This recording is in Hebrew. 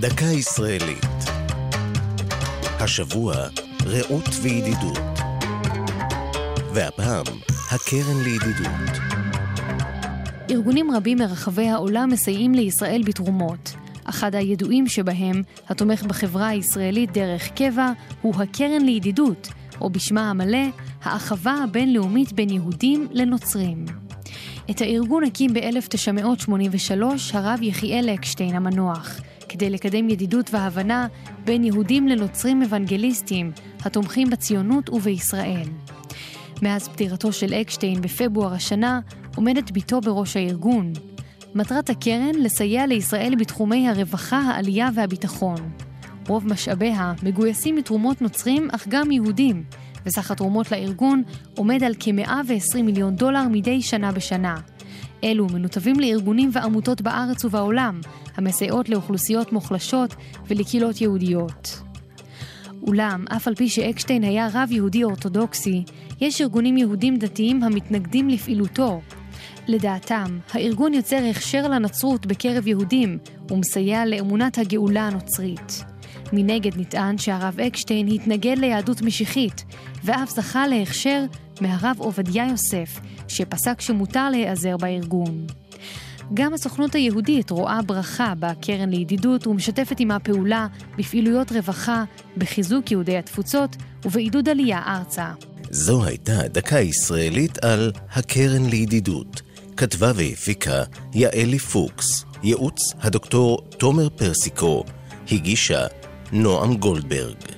דקה ישראלית. השבוע, רעות וידידות. והפעם, הקרן לידידות. ארגונים רבים מרחבי העולם מסייעים לישראל בתרומות. אחד הידועים שבהם, התומך בחברה הישראלית דרך קבע, הוא הקרן לידידות, או בשמה המלא, האחווה הבינלאומית בין יהודים לנוצרים. את הארגון הקים ב-1983 הרב יחיאל אקשטיין המנוח, כדי לקדם ידידות והבנה בין יהודים לנוצרים אוונגליסטים, התומכים בציונות ובישראל. מאז פטירתו של אקשטיין בפברואר השנה, עומדת בתו בראש הארגון. מטרת הקרן לסייע לישראל בתחומי הרווחה, העלייה והביטחון. רוב משאביה מגויסים מתרומות נוצרים, אך גם יהודים, וסך התרומות לארגון עומד על כ-120 מיליון דולר מדי שנה בשנה. אלו מנותבים לארגונים ועמותות בארץ ובעולם, המסייעות לאוכלוסיות מוחלשות ולקהילות יהודיות. אולם, אף על פי שאקשטיין היה רב יהודי אורתודוקסי, יש ארגונים יהודים דתיים המתנגדים לפעילותו. לדעתם, הארגון יוצר הכשר לנצרות בקרב יהודים ומסייע לאמונת הגאולה הנוצרית. מנגד נטען שהרב אקשטיין התנגד ליהדות משיחית, ואף זכה להכשר מהרב עובדיה יוסף, שפסק שמותר להיעזר בארגון. גם הסוכנות היהודית רואה ברכה בקרן לידידות ומשתפת עימה פעולה בפעילויות רווחה, בחיזוק יהודי התפוצות ובעידוד עלייה ארצה. זו הייתה דקה ישראלית על הקרן לידידות. כתבה והפיקה יעלי פוקס, ייעוץ הדוקטור תומר פרסיקו, הגישה נועם גולדברג